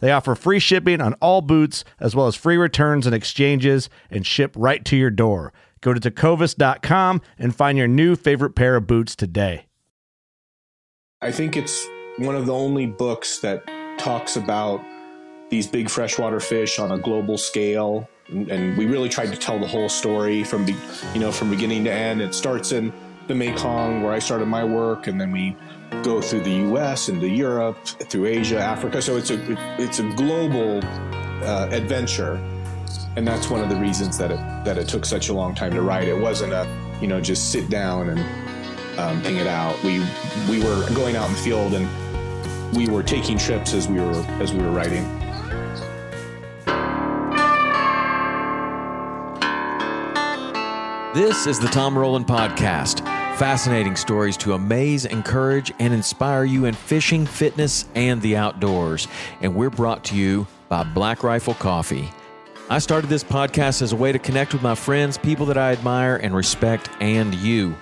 They offer free shipping on all boots, as well as free returns and exchanges, and ship right to your door. Go to tecovas.com and find your new favorite pair of boots today. I think it's one of the only books that talks about these big freshwater fish on a global scale. And we really tried to tell the whole story from, you know, from beginning to end. It starts in the Mekong, where I started my work, and then we go through the U.S. into Europe, through Asia, Africa. So it's a it's a global uh, adventure, and that's one of the reasons that it that it took such a long time to write. It wasn't a you know just sit down and um, ping it out. We we were going out in the field and we were taking trips as we were as we were writing. This is the Tom Rowland Podcast. Fascinating stories to amaze, encourage, and inspire you in fishing, fitness, and the outdoors. And we're brought to you by Black Rifle Coffee. I started this podcast as a way to connect with my friends, people that I admire and respect, and you.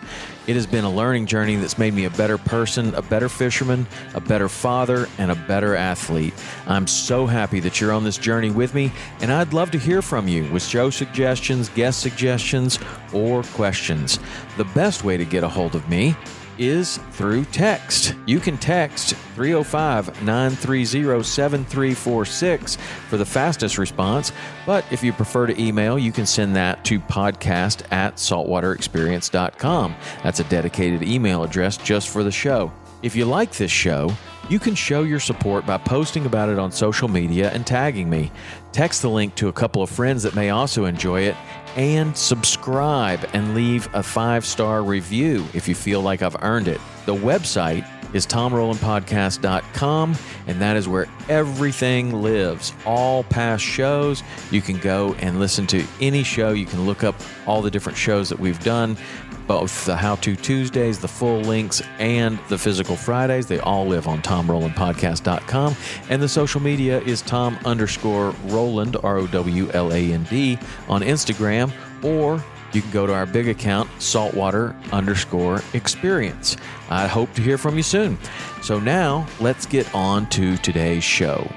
It has been a learning journey that's made me a better person, a better fisherman, a better father, and a better athlete. I'm so happy that you're on this journey with me, and I'd love to hear from you with show suggestions, guest suggestions, or questions. The best way to get a hold of me is through text. You can text 305 930 7346 for the fastest response. But if you prefer to email, you can send that to podcast at saltwaterexperience.com. That's a dedicated email address just for the show. If you like this show, you can show your support by posting about it on social media and tagging me. Text the link to a couple of friends that may also enjoy it and subscribe and leave a five star review if you feel like I've earned it. The website is tomrowlandpodcast.com, and that is where everything lives. All past shows, you can go and listen to any show. You can look up all the different shows that we've done both the How To Tuesdays, the full links, and the physical Fridays. They all live on TomRowlandPodcast.com. And the social media is Tom underscore Rowland, R O W L A N D, on Instagram, or you can go to our big account, saltwater underscore experience. I hope to hear from you soon. So now let's get on to today's show.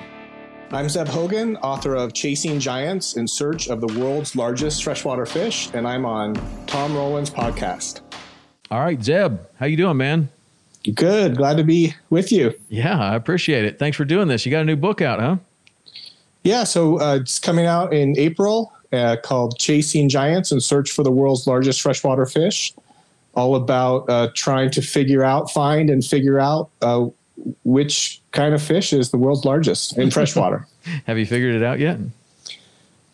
I'm Zeb Hogan, author of Chasing Giants in Search of the World's Largest Freshwater Fish, and I'm on Tom Rowland's podcast. All right, Zeb, how you doing, man? Good. Glad to be with you. Yeah, I appreciate it. Thanks for doing this. You got a new book out, huh? Yeah, so uh, it's coming out in April uh, called Chasing Giants in Search for the World's Largest Freshwater Fish. All about uh, trying to figure out, find, and figure out uh, which kind of fish is the world's largest in freshwater. Have you figured it out yet?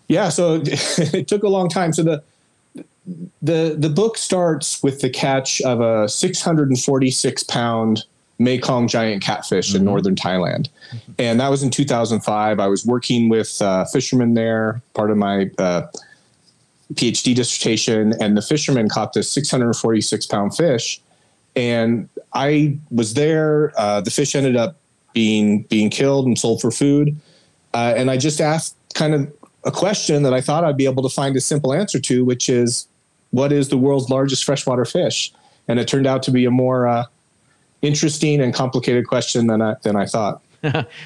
Yeah, so it took a long time. So the the the book starts with the catch of a 646 pound Mekong giant catfish mm-hmm. in northern Thailand, and that was in 2005. I was working with uh, fishermen there, part of my uh, PhD dissertation, and the fishermen caught this 646 pound fish and I was there. Uh, the fish ended up being being killed and sold for food, uh, and I just asked kind of a question that I thought I'd be able to find a simple answer to, which is, what is the world's largest freshwater fish? And it turned out to be a more uh, interesting and complicated question than I than I thought.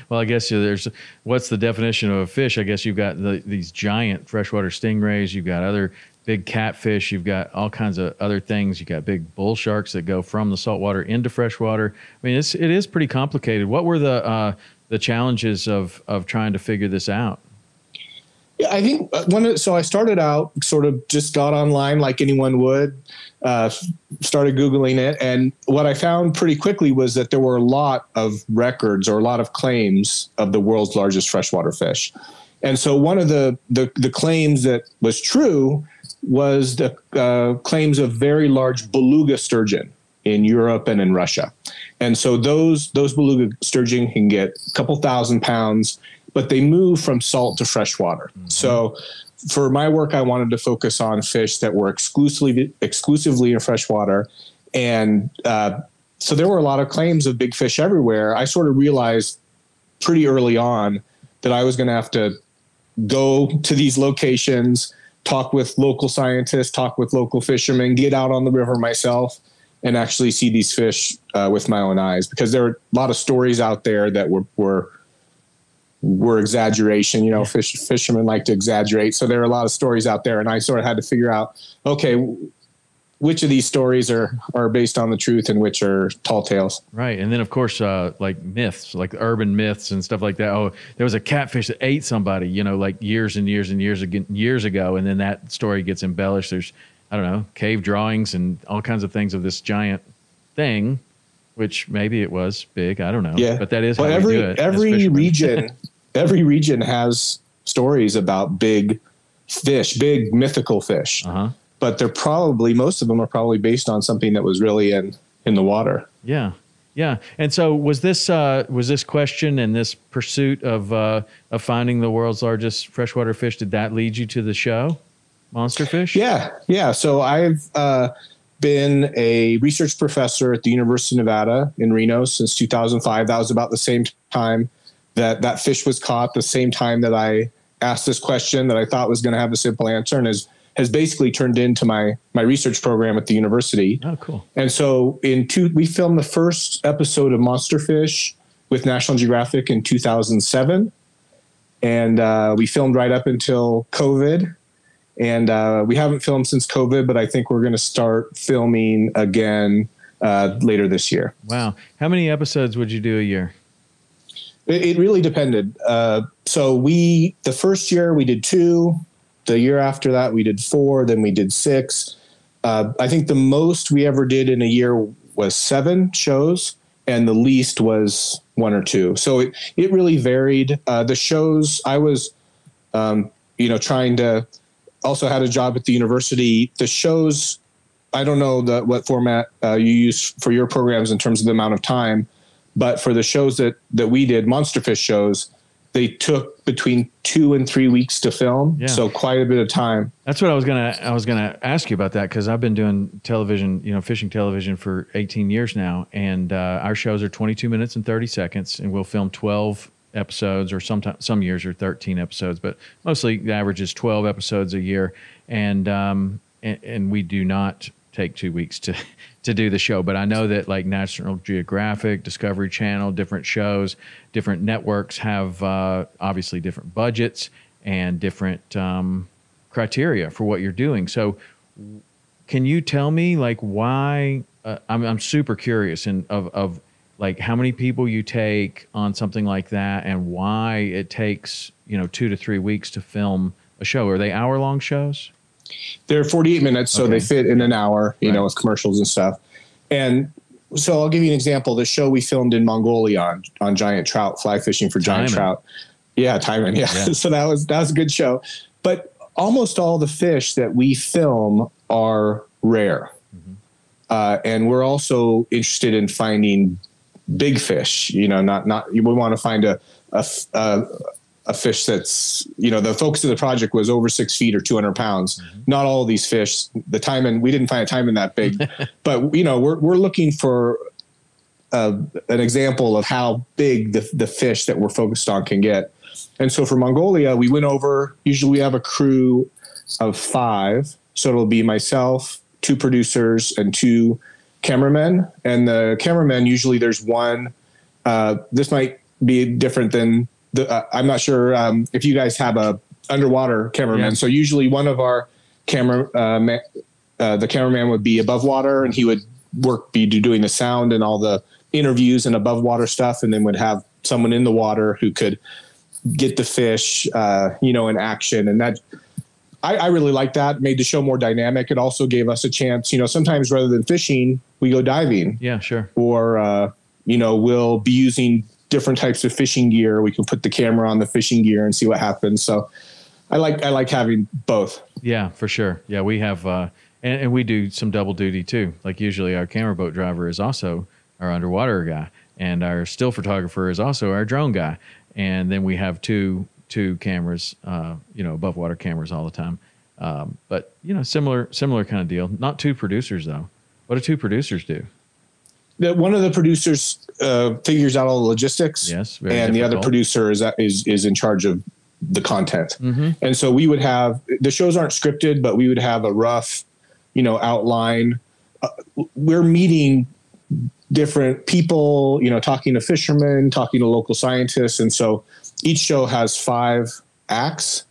well, I guess there's what's the definition of a fish? I guess you've got the, these giant freshwater stingrays, you've got other big catfish, you've got all kinds of other things. You've got big bull sharks that go from the saltwater into freshwater. I mean, it's it is pretty complicated. What were the uh, the challenges of of trying to figure this out? Yeah, I think uh, one. So I started out sort of just got online like anyone would, uh, started googling it, and what I found pretty quickly was that there were a lot of records or a lot of claims of the world's largest freshwater fish, and so one of the the, the claims that was true was the uh, claims of very large beluga sturgeon in Europe and in Russia, and so those those beluga sturgeon can get a couple thousand pounds but they move from salt to freshwater. Mm-hmm. So for my work, I wanted to focus on fish that were exclusively exclusively in freshwater, and uh, so there were a lot of claims of big fish everywhere. I sort of realized pretty early on that I was going to have to go to these locations, talk with local scientists, talk with local fishermen, get out on the river myself, and actually see these fish uh, with my own eyes because there are a lot of stories out there that were were were exaggeration. You know, fish, fishermen like to exaggerate. So there are a lot of stories out there, and I sort of had to figure out, okay, which of these stories are are based on the truth and which are tall tales. Right, and then of course, uh, like myths, like urban myths and stuff like that. Oh, there was a catfish that ate somebody, you know, like years and years and years ago, years ago, and then that story gets embellished. There's, I don't know, cave drawings and all kinds of things of this giant thing which maybe it was big. I don't know. Yeah, but that is well, every every region every region has stories about big fish, big mythical fish. Uh-huh. But they're probably most of them are probably based on something that was really in in the water. Yeah. Yeah, and so was this uh, was this question and this pursuit of uh, of finding the world's largest freshwater fish? Did that lead you to the show, Monster Fish? Yeah, yeah. So I've uh, been a research professor at the University of Nevada in Reno since 2005. That was about the same time that that fish was caught, the same time that I asked this question that I thought was going to have a simple answer, and has has basically turned into my my research program at the university. Oh, cool! And so in two, we filmed the first episode of Monster Fish with National Geographic in 2007, and uh, we filmed right up until COVID and uh, we haven't filmed since COVID, but I think we're going to start filming again uh, later this year. Wow. How many episodes would you do a year? It, it really depended. Uh, so we, the first year we did two, the year after that we did four, then we did six. Uh, I think the most we ever did in a year was seven shows, and the least was one or two. So it, it really varied. Uh, the shows I was, um, you know, trying to also had a job at the university. The shows, I don't know the, what format uh, you use for your programs in terms of the amount of time, but for the shows that that we did, Monsterfish shows, they took between two and three weeks to film, yeah. so quite a bit of time. That's what I was gonna I was gonna ask you about that because I've been doing television, you know, fishing television for 18 years now, and uh, our shows are 22 minutes and 30 seconds, and we'll film 12 episodes, or sometimes some years are 13 episodes, but mostly the average is 12 episodes a year. And um, and, and we do not take two weeks to to do the show. But I know that like National Geographic, Discovery Channel, different shows, different networks have uh, obviously different budgets and different um, criteria for what you're doing. So, can you tell me like why? Uh, I'm I'm super curious and of of like how many people you take on something like that and why it takes you know two to three weeks to film a show are they hour long shows they're 48 minutes so okay. they fit in an hour you right. know with commercials and stuff and so i'll give you an example the show we filmed in mongolia on, on giant trout fly fishing for giant trout yeah taimen yeah. yeah. so that was that was a good show but almost all the fish that we film are rare mm-hmm. uh, and we're also interested in finding big fish. You know, not not we want to find a a, a a fish that's you know the focus of the project was over six feet or 200 pounds mm-hmm. not all of these fish the time and we didn't find a taimen that big but you know we're, we're looking for uh, an example of how big the, the fish that we're focused on can get And so for Mongolia, we went over. Usually we have a crew of five, so it'll be myself, two producers, and two cameramen. And the cameramen usually there's one. Uh, this might be different than the. Uh, I'm not sure um, if you guys have a underwater cameraman. Yeah. So usually one of our camera uh, uh, the cameraman would be above water and he would work be doing the sound and all the interviews and above water stuff and then would have someone in the water who could get the fish uh, you know in action and that I, I really like that made the show more dynamic it also gave us a chance you know sometimes rather than fishing we go diving Yeah, sure. or uh, you know we'll be using different types of fishing gear we can put the camera on the fishing gear and see what happens so i like i like having both Yeah, for sure. Yeah, we have, uh, and, and we do some double duty too. Like usually, our camera boat driver is also our underwater guy, and our still photographer is also our drone guy. And then we have two two cameras, uh, you know, above water cameras all the time. Um, but you know, similar similar kind of deal. Not two producers though. What do two producers do? The, one of the producers uh, figures out all the logistics. Yes, and the other producer is is is in charge of the content. Mm-hmm. and so we would have the shows aren't scripted but we would have a rough you know outline. Uh, we're meeting different people you know talking to fishermen talking to local scientists. And so each show has five acts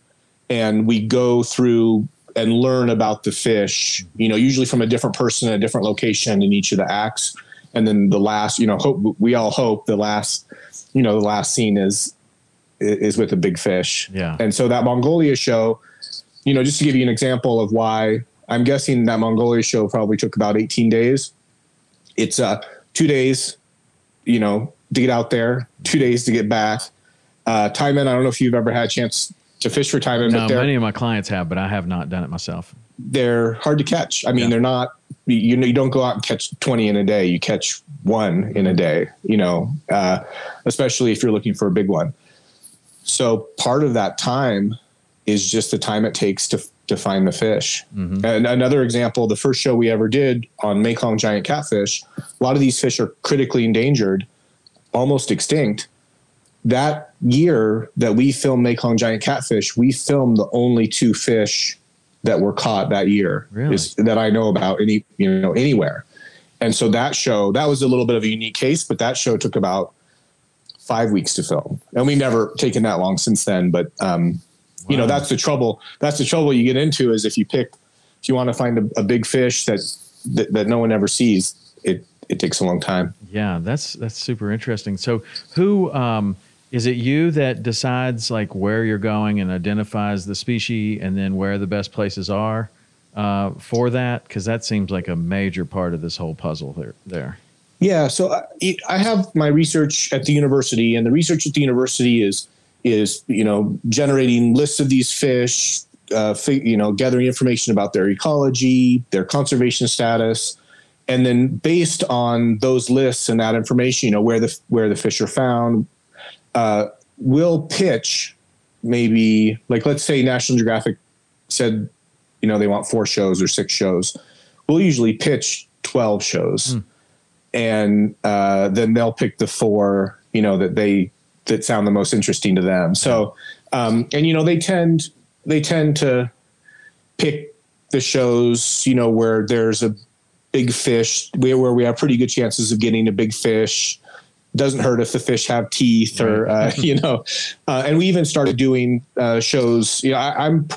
and we go through and learn about the fish you know usually from a different person a different location in each of the acts and then the last you know hope we all hope the last you know the last scene is is with a big fish Yeah. and so that mongolia show you know just to give you an example of why i'm guessing that mongolia show probably took about 18 days it's uh two days you know to get out there two days to get back uh taimen i don't know if you've ever had a chance to fish for taimen No, but many of my clients have, but I have not done it myself. They're hard to catch. I mean, Yeah. they're not. You know, you don't go out and catch twenty in a day. You catch one in a day. You know, uh, especially if you're looking for a big one. So part of that time is just the time it takes to to find the fish. And another example, the first show we ever did on Mekong giant catfish, a lot of these fish are critically endangered, almost extinct. That year that we filmed Mekong giant catfish, we filmed the only two fish that were caught that year Really? is, that I know about any you know anywhere. And so that show that was a little bit of a unique case, but that show took about five weeks to film, and we've never taken that long since then. But um, you know that's the trouble. That's the trouble you get into is if you pick if you want to find a, a big fish that, that that no one ever sees, it it takes a long time. Yeah, that's that's super interesting. So, who um, is it? You that decides like where you're going and identifies the species, and then where the best places are uh, for that? Because that seems like a major part of this whole puzzle there. There. Yeah, so I, I have my research at the university, and the research at the university is is you know generating lists of these fish, uh, you know, gathering information about their ecology, their conservation status, and then based on those lists and that information, you know, where the where the fish are found, uh, we'll pitch maybe like let's say National Geographic said, you know, they want four shows or six shows. We'll usually pitch twelve shows. And uh, then they'll pick the four you know that they that sound the most interesting to them. So um, and you know they tend they tend to pick the shows you know where there's a big fish where, where we have pretty good chances of getting a big fish doesn't hurt if the fish have teeth or uh, you know uh, and we even started doing uh, shows you know I, i'm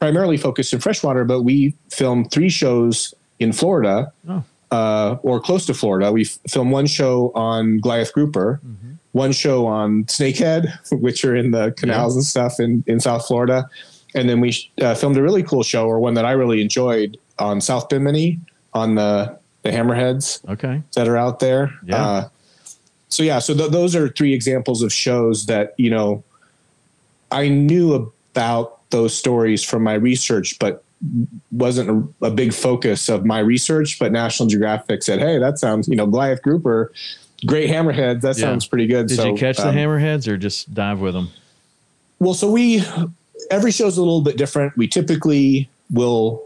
primarily focused in freshwater but we filmed three shows in florida Oh. uh, or close to Florida. We f- filmed one show on Goliath grouper, one show on snakehead, which are in the canals and stuff in, in South Florida. And then we uh, filmed a really cool show, or one that I really enjoyed on South Bimini on the, the hammerheads Okay. that are out there. Yeah. So yeah, so th- those are three examples of shows that you know I knew about those stories from my research, but wasn't a, a big focus of my research. But National Geographic said, "Hey, that sounds you know Goliath grouper, great hammerheads. That Yeah. sounds pretty good." Did so, you catch the um, hammerheads or just dive with them? well, so we every show's a little bit different. We typically will,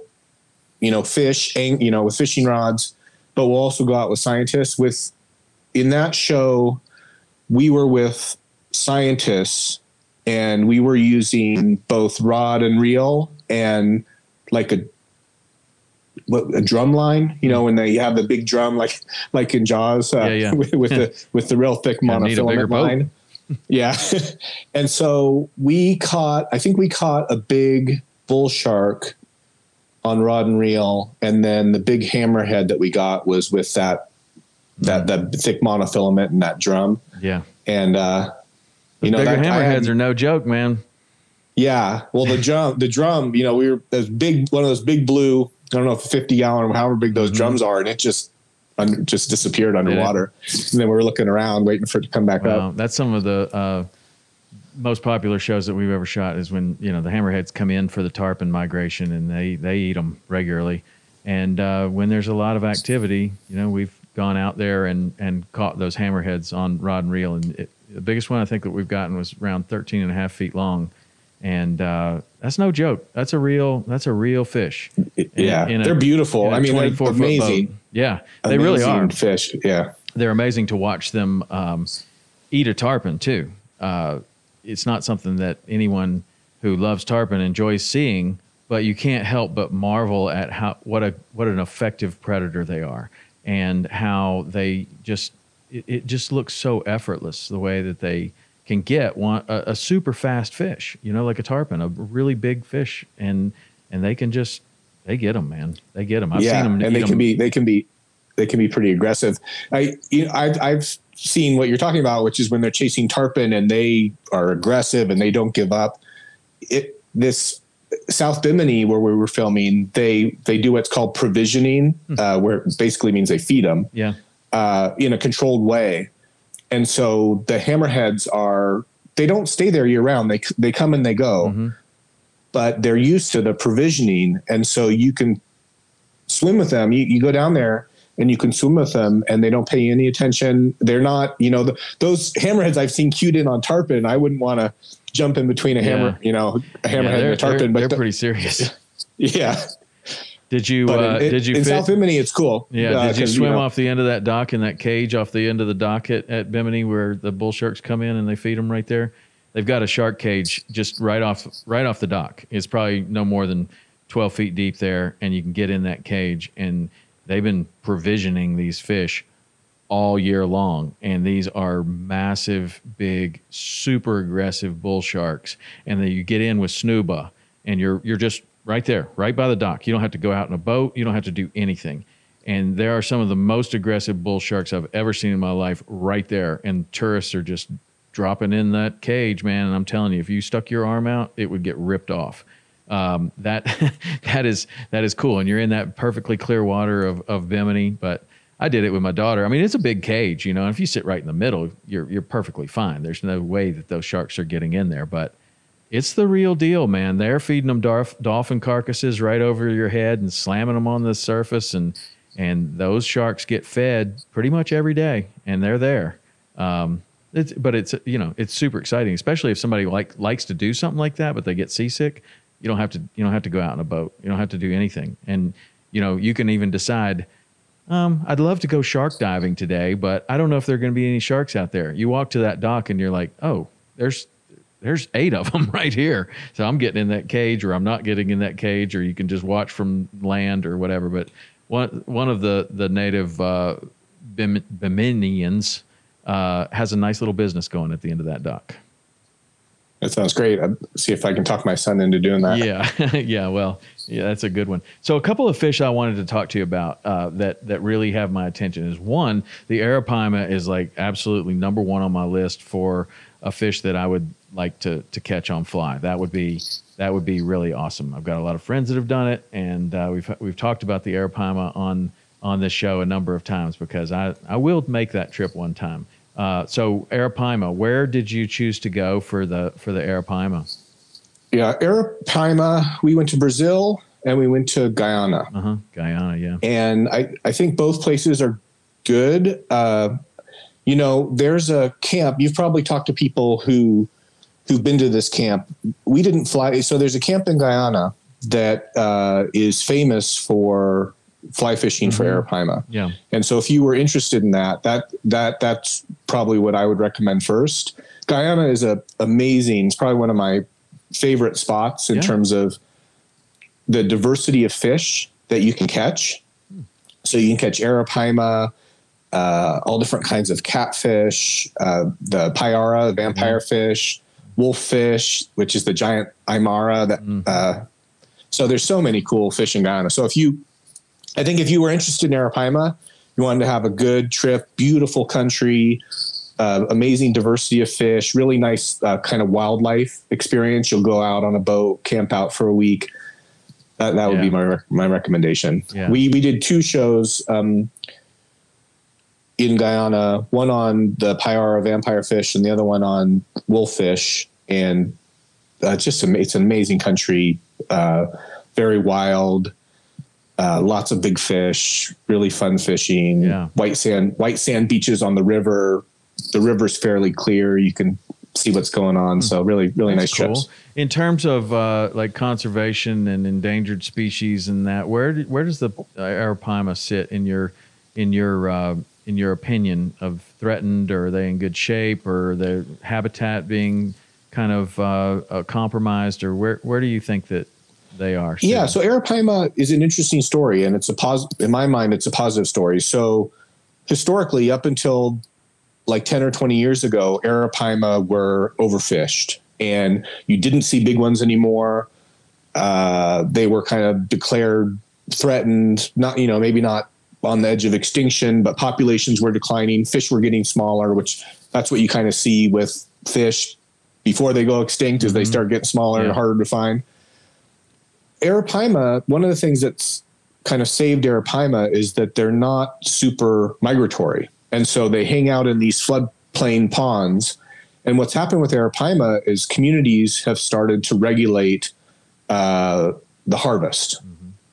you know, fish, ang- you know, with fishing rods, but we'll also go out with scientists. With in that show, we were with scientists, and we were using both rod and reel and like a what, a drum line, you know, when they have the big drum, like like in Jaws, uh, Yeah, yeah. with, with the with the real thick Gotta need a bigger monofilament line. yeah, and so we caught. I think we caught a big bull shark on rod and reel, and then the big hammerhead that we got was with that that that thick monofilament and that drum, Yeah. and uh, you know Bigger that, hammerheads had- are no joke, man. yeah. Well, the drum, the drum, you know, we were those big, one of those big blue, I don't know, 50 gallon, or however big those drums are. And it just, just disappeared underwater. And then we were looking around waiting for it to come back Well, up. that's some of the uh, most popular shows that we've ever shot. Is when you know the hammerheads come in for the tarpon migration, and they they eat them regularly. And uh, when there's a lot of activity, you know, we've gone out there and and caught those hammerheads on rod and reel. And it, the biggest one I think that we've gotten was around 13 and a half feet long. And uh, that's no joke. That's a real. That's a real fish. in- yeah. in a- they're beautiful. I mean, they're 24 foot amazing. boat. Yeah, they really Amazing are Fish. Yeah. they're amazing to watch them um, eat a tarpon too. Uh, it's not something that anyone who loves tarpon enjoys seeing, but you can't help but marvel at how what a what an effective predator they are, and how they just it, it just looks so effortless the way that they can get one a, a super fast fish, you know, like a tarpon, a really big fish, and and they can just they get them, man. They get them. I've yeah. seen them, and they can be, they can be, they can be pretty aggressive. I, you know, I've, I've seen what you're talking about, which is when they're chasing tarpon and they are aggressive and they don't give up. It, this South Bimini where we were filming, they, they do what's called provisioning, uh, where it basically means they feed them. yeah. uh, in a controlled way. And so the hammerheads are they don't stay there year round. They they come and they go, but they're used to the provisioning, and so you can swim with them. You, you go down there and you can swim with them, and they don't pay any attention. They're not, you know, the, those hammerheads I've seen cued in on tarpon. I wouldn't want to jump in between a hammer, you know, a hammerhead Yeah, and a tarpon. they're, but they're the- pretty serious. yeah, Did you but uh, in, did you in fit, South Bimini, it's cool. yeah? Uh, did you swim know, off the end of that dock in that cage off the end of the dock at, at Bimini where the bull sharks come in and they feed them right there? They've got a shark cage just right off right off the dock. It's probably no more than twelve feet deep there, and you can get in that cage. And they've been provisioning these fish all year long. And these are massive, big, super aggressive bull sharks. And then you get in with Snuba and you're you're just right there, right by the dock. You don't have to go out in a boat, you don't have to do anything. And there are some of the most aggressive bull sharks I've ever seen in my life right there. And tourists are just dropping in that cage, man. And I'm telling you, if you stuck your arm out, it would get ripped off um, that that is that is cool. And you're in that perfectly clear water of, of Bimini. But I did it with my daughter. I mean, it's a big cage, you know. And if you sit right in the middle, you're you're perfectly fine. There's no way that those sharks are getting in there. But it's the real deal, man. They're feeding them darf- dolphin carcasses right over your head and slamming them on the surface, and and those sharks get fed pretty much every day, and they're there. Um, it's, but it's you know it's super exciting, especially if somebody like likes to do something like that, but they get seasick. You don't have to you don't have to go out in a boat. You don't have to do anything, and you know you can even decide. Um, I'd love to go shark diving today, but I don't know if there are going to be any sharks out there. You walk to that dock and you're like, oh, there's there's eight of them right here. So I'm getting in that cage, or I'm not getting in that cage, or you can just watch from land or whatever. But one one of the the native uh, Bim- Biminians uh, has a nice little business going at the end of that dock. That sounds great. I'll see if I can talk my son into doing that. Yeah, yeah. Well, yeah, that's a good one. So, a couple of fish I wanted to talk to you about uh, that that really have my attention is one, the arapaima is like absolutely number one on my list for a fish that I would like to to catch on fly. That would be that would be really awesome. I've got a lot of friends that have done it, and uh, we've we've talked about the arapaima on on this show a number of times because I I will make that trip one time. Uh, so arapaima, where did you choose to go for the for the arapaima? Yeah, Arapaima, we went to Brazil and we went to Guyana. Uh huh. Guyana, yeah. And I, I think both places are good. Uh, you know, there's a camp. You've probably talked to people who who've been to this camp. We didn't fly. So there's a camp in Guyana that uh, is famous for fly fishing for arapaima. Yeah. And so if you were interested in that, that that that's probably what I would recommend first. Guyana is a amazing. It's probably one of my favorite spots in Yeah. terms of the diversity of fish that you can catch. So you can catch arapaima, uh, all different kinds of catfish, uh, the payara, the vampire fish, wolf fish, which is the giant aimara. That uh, so there's so many cool fish in Guyana. So if you, I think if you were interested in arapaima, you wanted to have a good trip, beautiful country, uh, amazing diversity of fish, really nice uh, kind of wildlife experience. You'll go out on a boat, camp out for a week. That, that would Yeah. be my my recommendation. Yeah. We we did two shows um, in Guyana, one on the Payara vampire fish and the other one on wolffish, and uh, it's just it's an amazing country, uh, very wild. Uh, lots of big fish, really fun fishing. Yeah. White sand, white sand beaches on the river. The river's fairly clear. You can see what's going on. So really, really nice Hmm. That's trips. In terms of uh, like conservation and endangered species and that, where do, where does the arapaima sit in your in your uh, in your opinion of threatened, or are they in good shape, or their habitat being kind of uh, uh, compromised, or where where do you think that they are? Yeah, so Arapaima is an interesting story, and it's a pos. In my mind, it's a positive story. So historically, up until like ten or twenty years ago, Arapaima were overfished, and you didn't see big ones anymore. Uh, they were kind of declared threatened. Not you know maybe not on the edge of extinction, but populations were declining. Fish were getting smaller, which that's what you kind of see with fish before they go extinct, as they start getting smaller Yeah. and harder to find. Arapaima, one of the things that's kind of saved Arapaima is that they're not super migratory. And so they hang out in these floodplain ponds. And what's happened with Arapaima is communities have started to regulate uh, the harvest.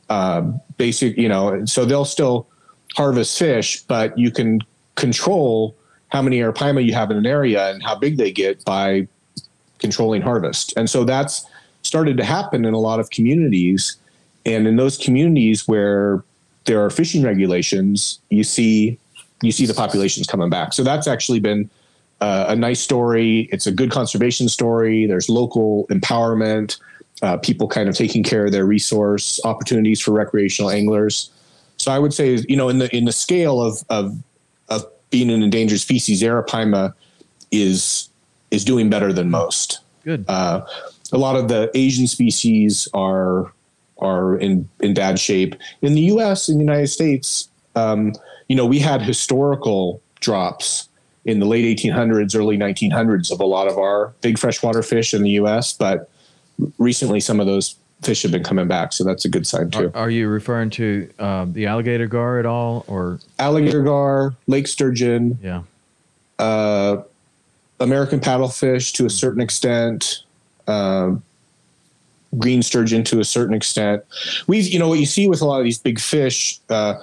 Uh, basic, you know, so they'll still harvest fish, but you can control how many Arapaima you have in an area and how big they get by controlling harvest. And so that's started to happen in a lot of communities. And in those communities where there are fishing regulations, you see you see the populations coming back. So that's actually been uh, a nice story. It's a good conservation story. There's local empowerment, uh, people kind of taking care of their resource opportunities for recreational anglers. So I would say, you know, in the in the scale of of of being an endangered species, Arapaima is is doing better than most. good. Uh, a lot of the Asian species are are in in bad shape. In the U.S. in the United States, um, you know, we had historical drops in the late 1800s, early 1900s of a lot of our big freshwater fish in the U.S. But recently, some of those fish have been coming back, so that's a good sign too. are, are you referring to uh, the alligator gar at all, or Alligator gar, lake sturgeon, yeah? uh, American paddlefish to a certain extent, um, green sturgeon to a certain extent. We, you know, what you see with a lot of these big fish, uh,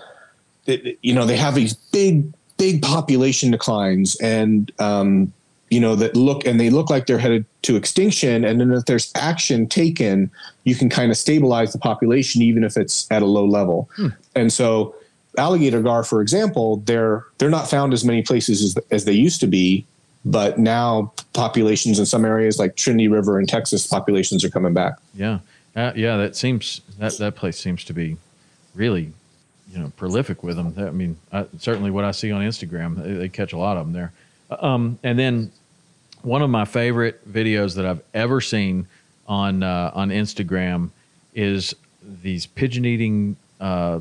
it, you know, they have these big, big population declines, and um, you know that look, and they look like they're headed to extinction. And then if there's action taken, you can kind of stabilize the population, even if it's at a low level. And so alligator gar, for example, they're they're not found as many places as, as they used to be, but now populations in some areas like Trinity River in Texas, populations are coming back. Yeah, uh, yeah. That seems that that place seems to be really, you know, prolific with them. I mean, uh, certainly what I see on Instagram, they, they catch a lot of them there. Um, and then one of my favorite videos that I've ever seen on uh, on Instagram is these pigeon eating uh,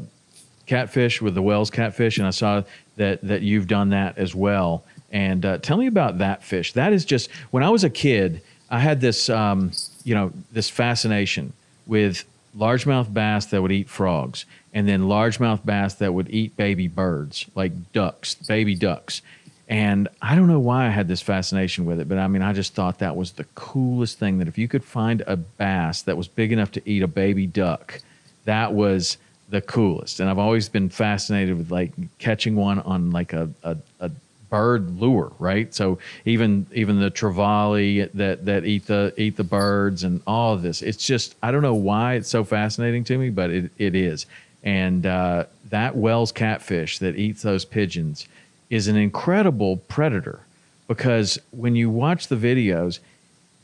catfish with the wels catfish, and I saw that that you've done that as well. And uh, tell me about that fish. That is just when I was a kid, I had this um, you know this fascination with largemouth bass that would eat frogs, and then largemouth bass that would eat baby birds like ducks, baby ducks. And I don't know why I had this fascination with it, but I mean, I just thought that was the coolest thing that if you could find a bass that was big enough to eat a baby duck, that was the coolest. And I've always been fascinated with like catching one on like a, a, a bird lure, right? So even even the trevally that that eat the eat the birds and all of this, it's just I don't know why it's so fascinating to me, but it, it is. And uh, that wels catfish that eats those pigeons is an incredible predator because when you watch the videos,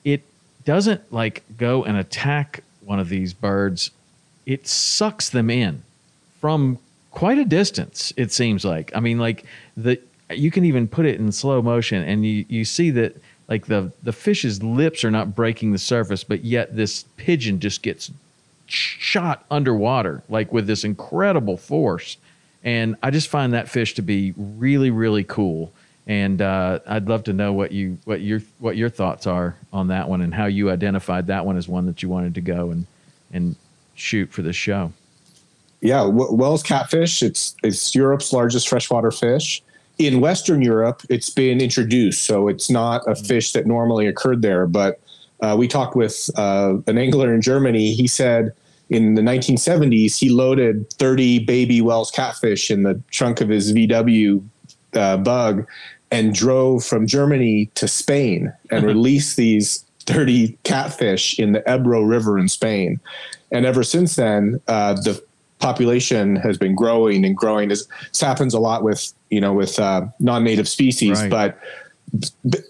it doesn't like go and attack one of these birds. It sucks them in from quite a distance. It seems like. I mean, like the you can even put it in slow motion, and you you see that like the the fish's lips are not breaking the surface, but yet this pigeon just gets shot underwater like with this incredible force. And I just find that fish to be really really cool. And uh, I'd love to know what you what your what your thoughts are on that one and how you identified that one as one that you wanted to go and and shoot for the show. Yeah, Wels catfish. It's it's Europe's largest freshwater fish. In Western Europe, it's been introduced, so it's not a fish that normally occurred there. But uh, we talked with uh, an angler in Germany. He said in the 1970s he loaded 30 baby wels catfish in the trunk of his VW uh, bug and drove from Germany to Spain and released these 30 catfish in the Ebro River in Spain. And ever since then, uh, the population has been growing and growing. This, this happens a lot with you know with uh, non-native species, right. but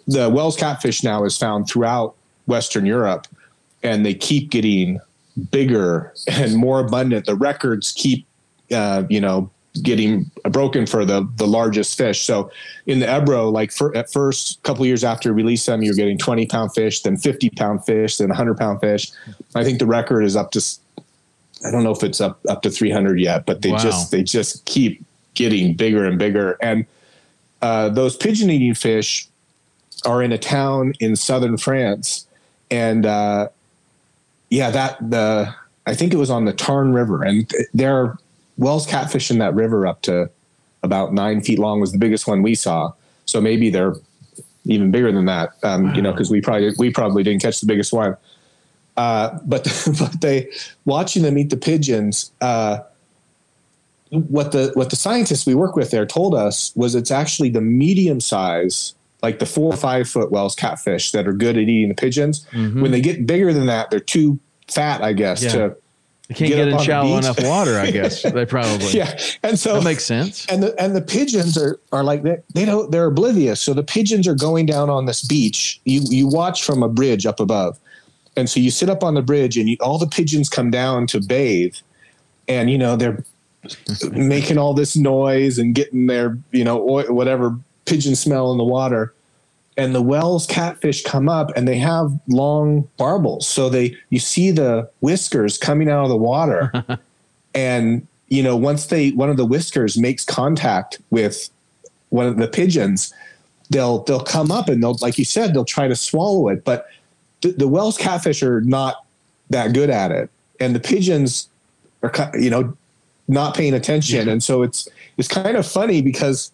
the wels catfish now is found throughout Western Europe, and they keep getting bigger and more abundant. The records keep uh, you know getting broken for the the largest fish. So in the Ebro, like for, at first, a couple years after release them, you're getting 20 pound fish, then 50 pound fish, then 100 pound fish. I think the record is up to I don't know if it's up up to 300 yet, but they wow. just they just keep getting bigger and bigger. And uh, those pigeon eating fish are in a town in southern France, and uh, yeah, that the I think it was on the Tarn River, and there are wels catfish in that river up to about nine feet long was the biggest one we saw. So maybe they're even bigger than that, um, wow. you know, because we probably we probably didn't catch the biggest one. Uh, but but they watching them eat the pigeons. Uh, what the what the scientists we work with there told us was it's actually the medium size, like the four or five foot wels catfish that are good at eating the pigeons. Mm-hmm. When they get bigger than that, they're too fat, I guess, yeah. to they can't get, get in shallow enough water, I guess. they probably yeah, and so that makes sense. And the and the pigeons are are like they, they don't they're oblivious. So the pigeons are going down on this beach. You you watch from a bridge up above, and so you sit up on the bridge and you, all the pigeons come down to bathe and, you know, they're making all this noise and getting their, you know, oil, whatever pigeon smell in the water. And the wels catfish come up and they have long barbels. So they, you see the whiskers coming out of the water. and, you know, once they, one of the whiskers makes contact with one of the pigeons, they'll, they'll come up and they'll, like you said, they'll try to swallow it. But the, the wels catfish are not that good at it, and the pigeons are you know not paying attention, yeah. and so it's it's kind of funny because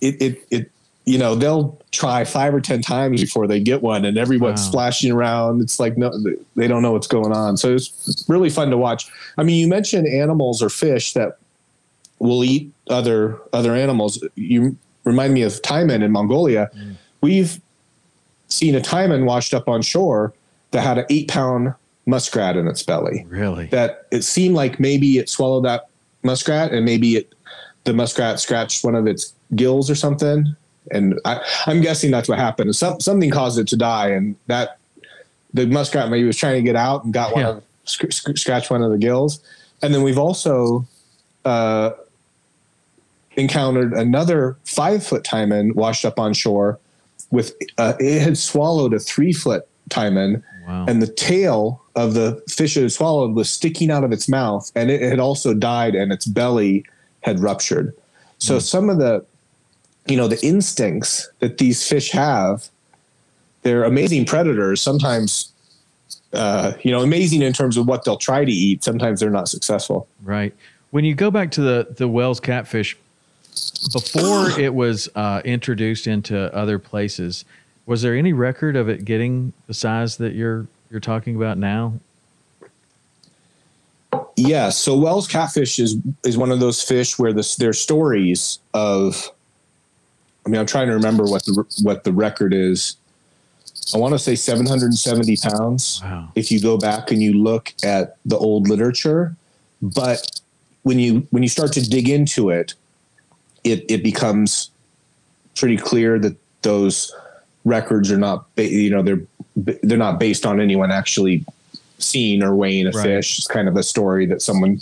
it it it you know they'll try five or ten times before they get one and everyone's wow. splashing around. It's like no they don't know what's going on. So it's really fun to watch. I mean you mentioned animals or fish that will eat other other animals. You remind me of taimen in mongolia. Mm. we've seen a taimen washed up on shore that had an eight pound muskrat in its belly. Really? That it seemed like maybe it swallowed that muskrat and maybe it the muskrat scratched one of its gills or something. And I, am guessing that's what happened. Some, something caused it to die, and that the muskrat maybe was trying to get out and got one yeah. of sc- sc- scratched one of the gills. And then we've also uh, encountered another five foot taimen washed up on shore with uh, it had swallowed a three foot taimen, wow. and the tail of the fish it had swallowed was sticking out of its mouth, and it had also died, and its belly had ruptured. So mm. some of the, you know, the instincts that these fish have, they're amazing predators. Sometimes, uh, you know, amazing in terms of what they'll try to eat. Sometimes they're not successful. Right. When you go back to the the wels catfish, before it was uh, introduced into other places, was there any record of it getting the size that you're you're talking about now? Yeah, so wels catfish is is one of those fish where this there's stories of I mean, I'm trying to remember what the what the record is. I want to say 770 pounds. Wow. If you go back and you look at the old literature, but when you when you start to dig into it, it it becomes pretty clear that those records are not ba- you know they're they're not based on anyone actually seeing or weighing a Right. fish. It's kind of a story that someone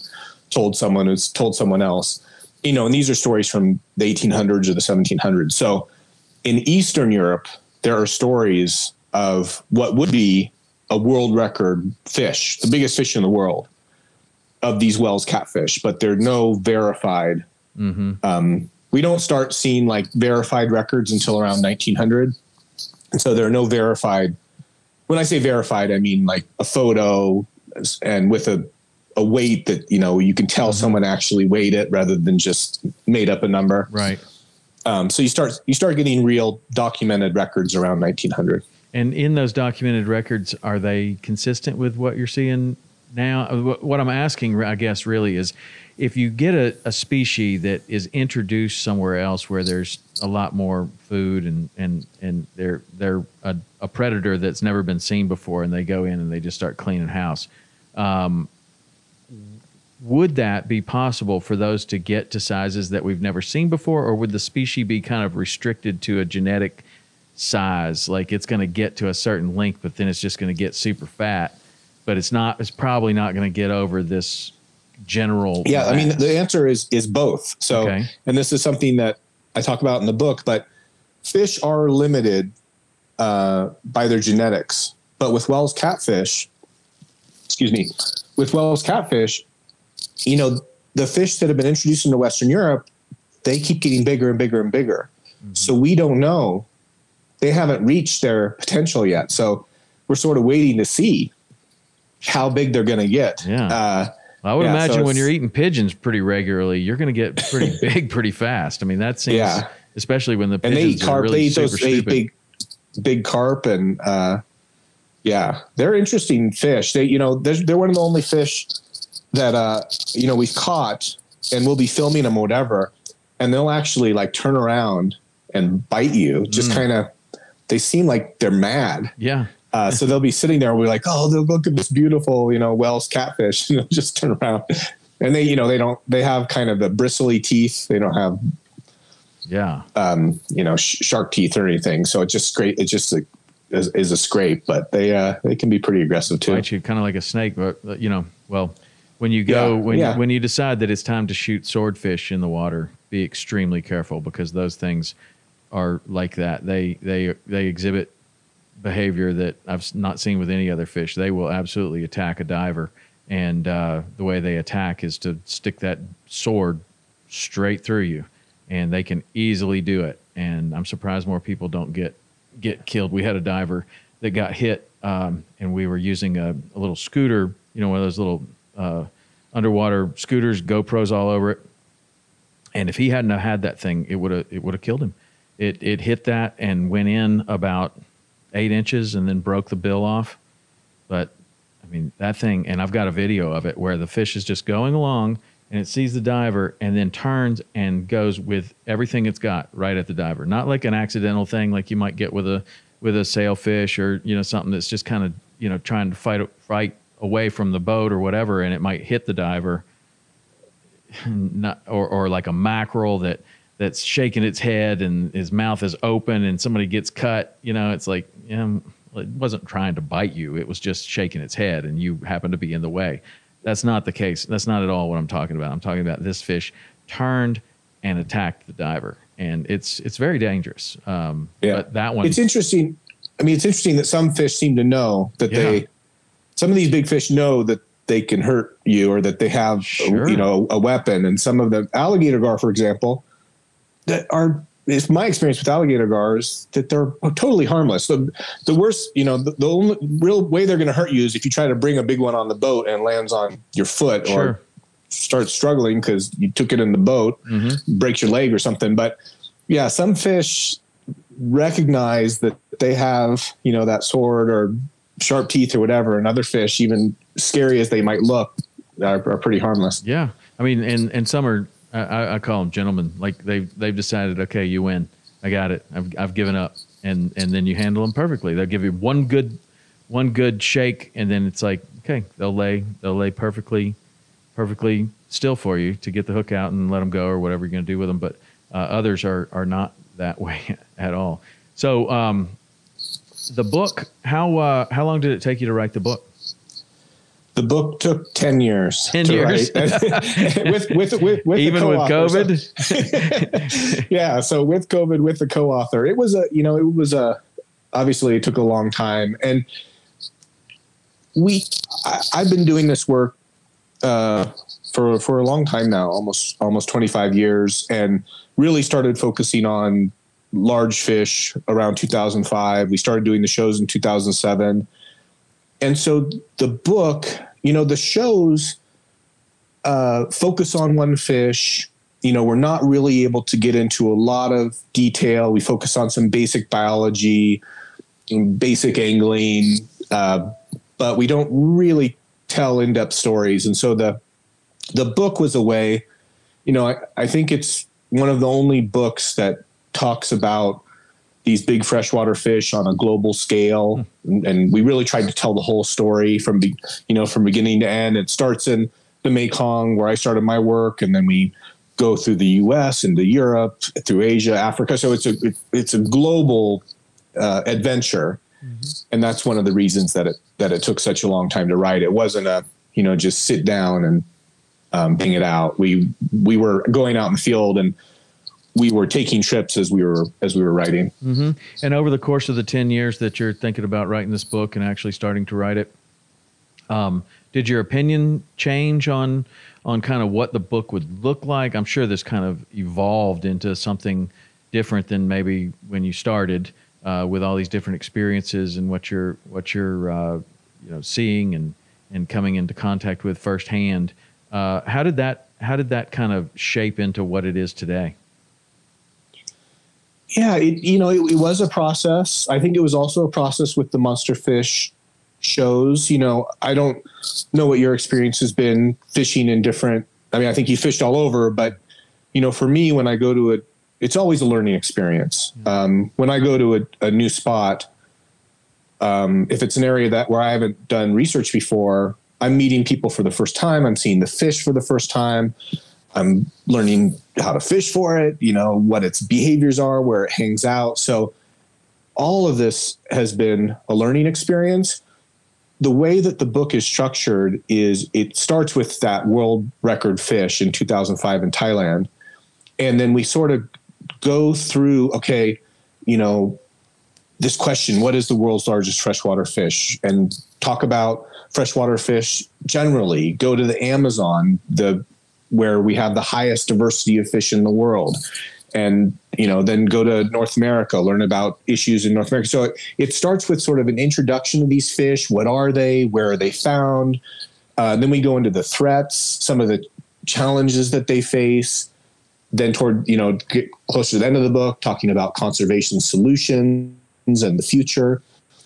told someone who's told someone else. You know, and these are stories from the 1800s or the 1700s. So in Eastern Europe, there are stories of what would be a world record fish, the biggest fish in the world of these wels catfish, but there are no verified. Um, we don't start seeing like verified records until around 1900. And so there are no verified. When I say verified, I mean like a photo and with a, a weight that, you know, you can tell someone actually weighed it rather than just made up a number. Right. Um, so you start you start getting real documented records around 1900. And in those documented records, are they consistent with what you're seeing now? Uh, What I'm asking, I guess, really is if you get a, a species that is introduced somewhere else where there's a lot more food and and and they're they're a, a predator that's never been seen before, and they go in and they just start cleaning house. Um, would that be possible for those to get to sizes that we've never seen before, or would the species be kind of restricted to a genetic size? Like it's going to get to a certain length, but then it's just going to get super fat. But it's not. It's probably not going to get over this general. Yeah, I mean the answer is is both. So, Okay. and this is something that I talk about in the book. But fish are limited uh, by their genetics. But with Wels catfish, excuse me, with Wels catfish, you know the fish that have been introduced into Western Europe, they keep getting bigger and bigger and bigger. So we don't know. They haven't reached their potential yet. So we're sort of waiting to see how big they're going to get. Yeah. Uh, I would yeah, so imagine when you're eating pigeons pretty regularly, you're going to get pretty big pretty fast. I mean, that seems, Yeah. especially when the and they eat pigeons are carp. really they eat those they eat big, big carp, and uh, yeah, they're interesting fish. They, you know, they're, they're one of the only fish that uh, you know we've caught, and we'll be filming them, or whatever, and they'll actually like turn around and bite you. Mm. Just kind of, they seem like they're mad. yeah. Uh, so they'll be sitting there. And we're like, oh, look at this beautiful, you know, Wels catfish. And they'll just turn around, and they, you know, they don't. They have kind of the bristly teeth. They don't have Yeah. um, you know, sh- shark teeth or anything. So it just scrape. It just a, is, is a scrape, but they uh, they can be pretty aggressive too. bite you kind of like a snake. But you know, well, when you go Yeah, when yeah. when you decide that it's time to shoot swordfish in the water, be extremely careful because those things are like that. They they they exhibit behavior that I've not seen with any other fish. They will absolutely attack a diver, and uh, the way they attack is to stick that sword straight through you, and they can easily do it. And I'm surprised more people don't get get killed. We had a diver that got hit, um, and we were using a, a little scooter, you know, one of those little uh, underwater scooters, GoPros all over it. And if he hadn't had that thing, it would have it would have killed him. It it hit that and went in about eight inches and then broke the bill off. But I mean that thing, and I've got a video of it where the fish is just going along and it sees the diver and then turns and goes with everything it's got right at the diver. Not like an accidental thing like you might get with a with a sailfish or you know something that's just kind of you know trying to fight fight away from the boat or whatever, and it might hit the diver not or or like a mackerel that that's shaking its head and his mouth is open and somebody gets cut you know it's like yeah, well, it wasn't trying to bite you it was just shaking its head and you happen to be in the way that's not the case that's not at all what i'm talking about i'm talking about this fish turned and attacked the diver and it's it's very dangerous um Yeah. but that one It's interesting. I mean, it's interesting that some fish seem to know that Yeah. they. Some of these big fish know that they can hurt you or that they have, Sure. you know, a weapon. And some of the alligator gar, for example, that are. It's my experience with alligator gars that they're totally harmless. The, the worst, you know, the, the only real way they're going to hurt you is if you try to bring a big one on the boat and lands on your foot or starts struggling because you took it in the boat, Mm-hmm. breaks your leg or something. But yeah, some fish recognize that they have, you know, that sword or sharp teeth or whatever, and other fish, even scary as they might look, are, are pretty harmless. Yeah, I mean, and and some are I- I, call them gentlemen. Like they've they've decided, okay, you win. I got it. I've I've given up, and and then you handle them perfectly. They'll give you one good one good shake, and then it's like okay, they'll lay they'll lay perfectly perfectly still for you to get the hook out and let them go or whatever you're going to do with them. But uh, others are are not that way at all. So um, the book, how uh, how long did it take you to write the book? The book took ten years. Ten years, with, with, with, with even with COVID. Yeah, so with COVID, with the co-author, it was a you know it was a obviously it took a long time, and we I, have been doing this work uh, for for a long time now, almost almost twenty five years, and really started focusing on large fish around 2005. We started doing the shows in 2007. And so the book, you know, the shows uh, focus on one fish. You know, we're not really able to get into a lot of detail. We focus on some basic biology, basic angling, uh, but we don't really tell in-depth stories. And so the the book was a way, you know, I, I think it's one of the only books that talks about these big freshwater fish on a global scale, and, and we really tried to tell the whole story from be, you know from beginning to end. It starts in the Mekong where I started my work, and then we go through the U.S. into Europe, through Asia, Africa. So it's a it's a global uh, adventure, mm-hmm. and that's one of the reasons that it that it took such a long time to write. It wasn't a you know just sit down and um, bang it out. We we were going out in the field and we were taking trips as we were as we were writing. Mm-hmm. And over the course of the ten years that you're thinking about writing this book and actually starting to write it, um, did your opinion change on on kind of what the book would look like? I'm sure this kind of evolved into something different than maybe when you started uh, with all these different experiences and what you're what you're uh, you know seeing and and coming into contact with firsthand. Uh, how did that how did that kind of shape into what it is today? Yeah, it, you know, it, it, was a process. I think it was also a process with the monster fish shows. You know, I don't know what your experience has been fishing in different. I mean, I think you fished all over, but you know, for me, when I go to a, it's always a learning experience. Um, when I go to a, a new spot, um, if it's an area that where I haven't done research before, I'm meeting people for the first time. I'm seeing the fish for the first time. I'm learning how to fish for it, you know, what its behaviors are, where it hangs out. So all of this has been a learning experience. The way that the book is structured is it starts with that world record fish in 2005 in Thailand. And then we sort of go through, okay, you know, this question, what is the world's largest freshwater fish? And talk about freshwater fish generally, go to the Amazon, the where we have the highest diversity of fish in the world. And you know then go to north america learn about issues in north america. So it, it starts with sort of an introduction to these fish. What are they? Where are they found? Uh, then we go into the threats some of the challenges that they face. Then toward you know get closer to the end of the book talking about conservation solutions and the future.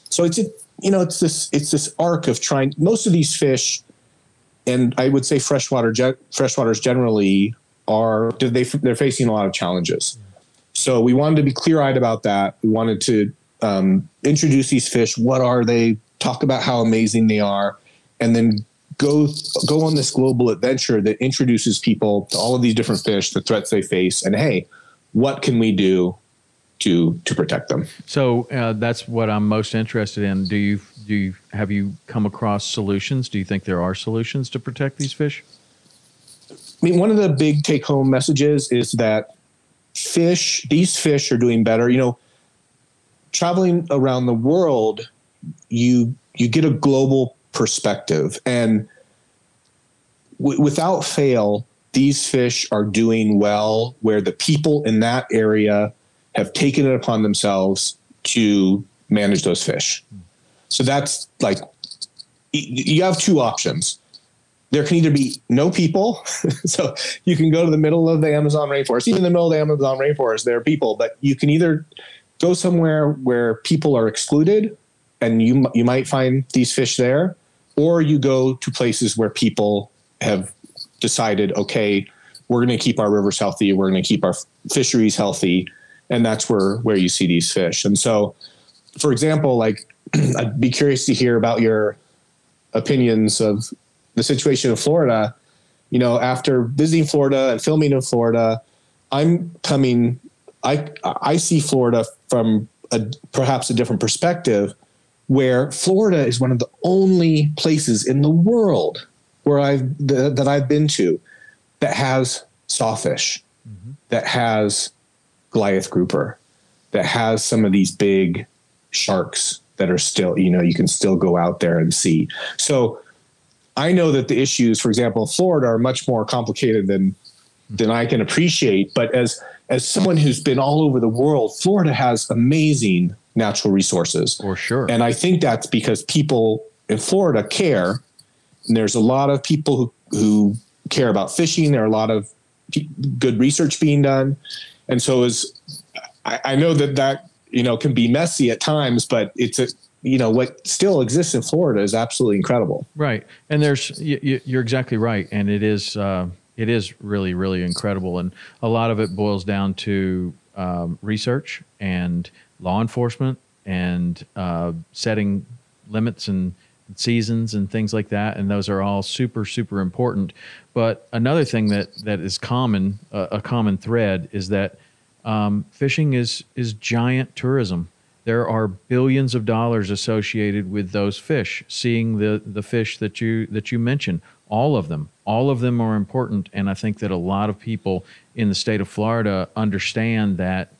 So it's a, you know it's this it's this arc of trying most of these fish and I would say freshwater freshwaters generally are they they're facing a lot of challenges. So we wanted to be clear eyed about that. We wanted to um, introduce these fish. What are they? Talk about how amazing they are, and then go go on this global adventure that introduces people to all of these different fish, the threats they face, and hey, what can we do to to protect them? So uh, that's what I'm most interested in. Do you do you have you come across solutions? Do you think there are solutions to protect these fish? I mean, one of the big take home messages is that fish, these fish are doing better. You know, traveling around the world, you you get a global perspective, and w- without fail, these fish are doing well. Where the people in that area have taken it upon themselves to manage those fish. So that's like you have two options. There can either be no people, so you can go to the middle of the Amazon rainforest. Even in the middle of the Amazon rainforest, there are people, but you can either go somewhere where people are excluded, and you you might find these fish there, or you go to places where people have decided, okay, we're going to keep our rivers healthy, we're going to keep our fisheries healthy, and that's where where you see these fish. And so, for example, like I'd be curious to hear about your opinions of the situation in Florida. You know, after visiting Florida and filming in Florida, I'm coming. I I see Florida from a, perhaps a different perspective, where Florida is one of the only places in the world where I've that I've been to that has sawfish, mm-hmm. that has Goliath grouper, that has some of these big sharks that are still, you know, you can still go out there and see. So I know that the issues, for example, in Florida are much more complicated than than I can appreciate. But as as someone who's been all over the world, Florida has amazing natural resources. For sure. And I think that's because people in Florida care. And there's a lot of people who, who care about fishing. There are a lot of good research being done. And so as I, I know that that, you know, can be messy at times, but it's a, you know what still exists in Florida is absolutely incredible. Right, and there's you, are exactly right, and it is uh, it is really really incredible, and a lot of it boils down to um, research and law enforcement and uh, setting limits and seasons and things like that, and those are all super super important. But another thing that that is common uh, a common thread is that um, fishing is is giant tourism there are billions of dollars associated with those fish. Seeing the the fish that you that you mentioned, all of them, all of them are important, and I think that a lot of people in the state of Florida understand that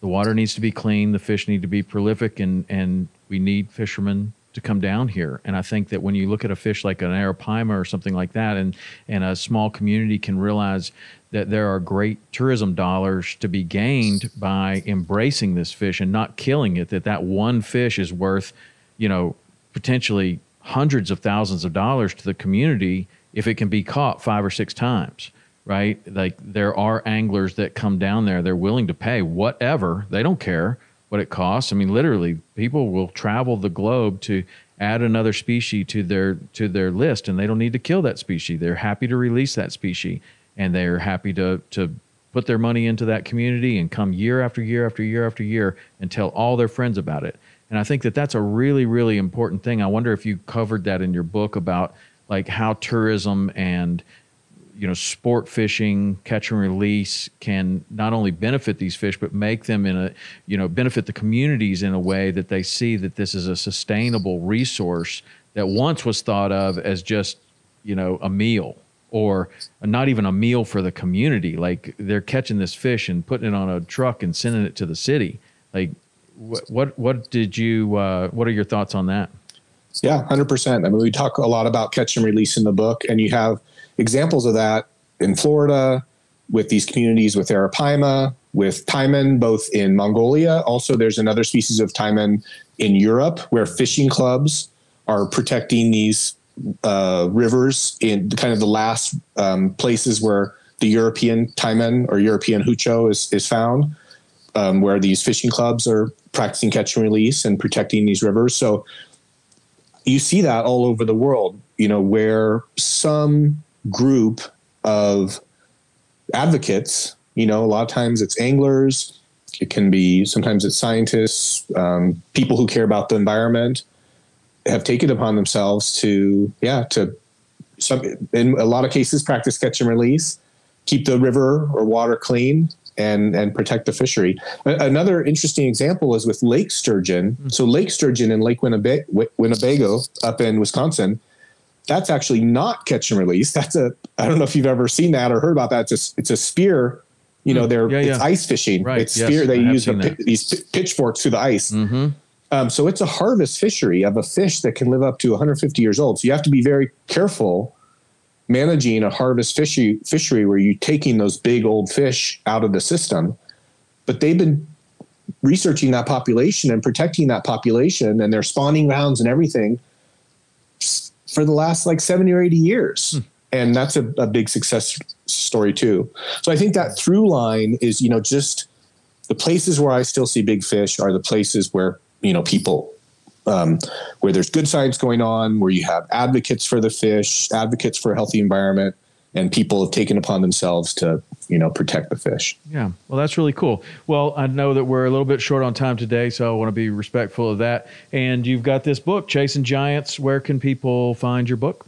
the water needs to be clean, the fish need to be prolific, and and we need fishermen to come down here. And I think that when you look at a fish like an arapaima or something like that, and and a small community can realize that there are great tourism dollars to be gained by embracing this fish and not killing it that that one fish is worth you know potentially hundreds of thousands of dollars to the community if it can be caught five or six times right? Like there are anglers that come down there. They're willing to pay whatever. They don't care what it costs i mean literally people will travel the globe to add another species to their to their list and they don't need to kill that species they're happy to release that species and they're happy to to put their money into that community and come year after year after year after year and tell all their friends about it. And I think that that's a really really important thing. I wonder if you covered that in your book about like how tourism and you know sport fishing catch and release can not only benefit these fish but make them in a you know benefit the communities in a way that they see that this is a sustainable resource that once was thought of as just you know a meal or not even a meal for the community. Like they're catching this fish and putting it on a truck and sending it to the city. Like what what, what did you uh, what are your thoughts on that? Yeah, hundred percent. I mean, we talk a lot about catch and release in the book, and you have examples of that in Florida with these communities with arapaima, with taimen, both in Mongolia. Also, there's another species of taimen in Europe where fishing clubs are protecting these uh, rivers in kind of the last um, places where the European taimen or European hucho is, is found, um, where these fishing clubs are practicing catch and release and protecting these rivers. So you see that all over the world, you know, where some group of advocates, you know, a lot of times it's anglers, it can be sometimes it's scientists, um, people who care about the environment, have taken upon themselves to yeah to some in a lot of cases practice catch and release keep the river or water clean and and protect the fishery. Another interesting example is with lake sturgeon. Mm-hmm. so lake sturgeon in lake winnebago, winnebago up in wisconsin that's actually not catch and release that's a i don't know if you've ever seen that or heard about that it's a, it's a spear you know hmm. they're yeah, yeah. it's ice fishing right. it's spear yes, they use the, these pitchforks through the ice mm-hmm. Um, so it's a harvest fishery of a fish that can live up to 150 years old. So you have to be very careful managing a harvest fishery, fishery where you're taking those big old fish out of the system. But they've been researching that population and protecting that population and their spawning grounds and everything for the last like 70 or 80 years. Hmm. And that's a, a big success story too. So I think that through line is, you know, just the places where I still see big fish are the places where you know people um, where there's good science going on, where you have advocates for the fish, advocates for a healthy environment, and people have taken upon themselves to you know protect the fish. Yeah, well, that's really cool. Well, I know that we're a little bit short on time today, so I want to be respectful of that. And you've got this book, Chasing Giants. Where can people find your book?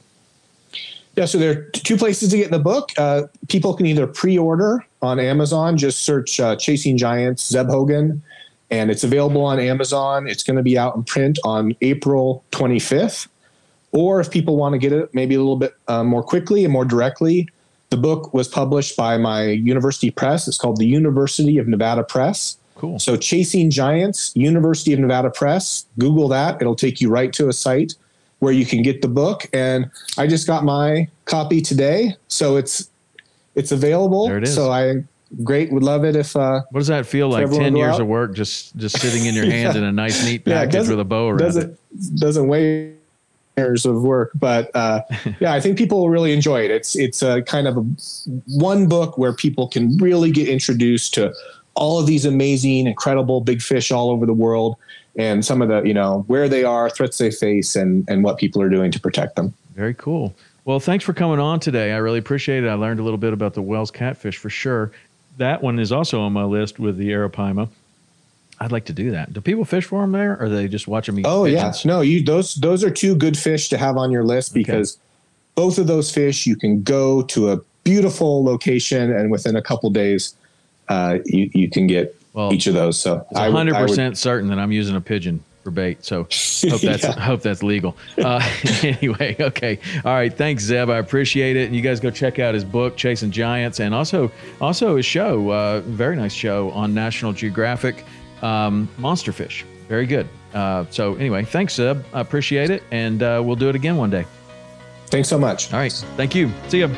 Yeah, so there are two places to get the book. Uh, people can either pre-order on Amazon. Just search uh, "Chasing Giants" Zeb Hogan, and it's available on Amazon. It's going to be out in print on April 25th. Or if people want to get it maybe a little bit uh, more quickly and more directly, the book was published by my university press. It's called the University of Nevada Press. Cool. So Chasing Giants, University of Nevada Press. Google that; it'll take you right to a site where you can get the book. And I just got my copy today, so it's it's available. There it is. So I great would love it if uh, What does that feel like? Ten years out? of work just just sitting in your hands in a nice, neat package doesn't- with a bow around it. doesn't doesn't weigh years of work but uh, yeah i think people will really enjoy it it's it's a kind of a one book where people can really get introduced to all of these amazing incredible big fish all over the world and some of the you know where they are threats they face and and what people are doing to protect them Very cool. Well, thanks for coming on today. I really appreciate it. I learned a little bit about the Wels catfish for sure. That one is also on my list with the Arapaima. I'd like to do that. Do people fish for them there, or they just watch them eat? Oh pigeons? yeah, no, you those those are two good fish to have on your list because both of those fish you can go to a beautiful location and within a couple days uh, you you can get Well, each of those. So I would- hundred percent certain that I'm using a pigeon for bait. So hope that's Yeah. hope that's legal. Uh, anyway, okay, all right. Thanks, Zeb. I appreciate it. And you guys go check out his book, Chasing Giants, and also also his show. Uh, very nice show on National Geographic, um, Monster Fish. Very good. Uh, so anyway, thanks, Zeb. I appreciate it, and uh, we'll do it again one day. Thanks so much. All right. Thank you. See you.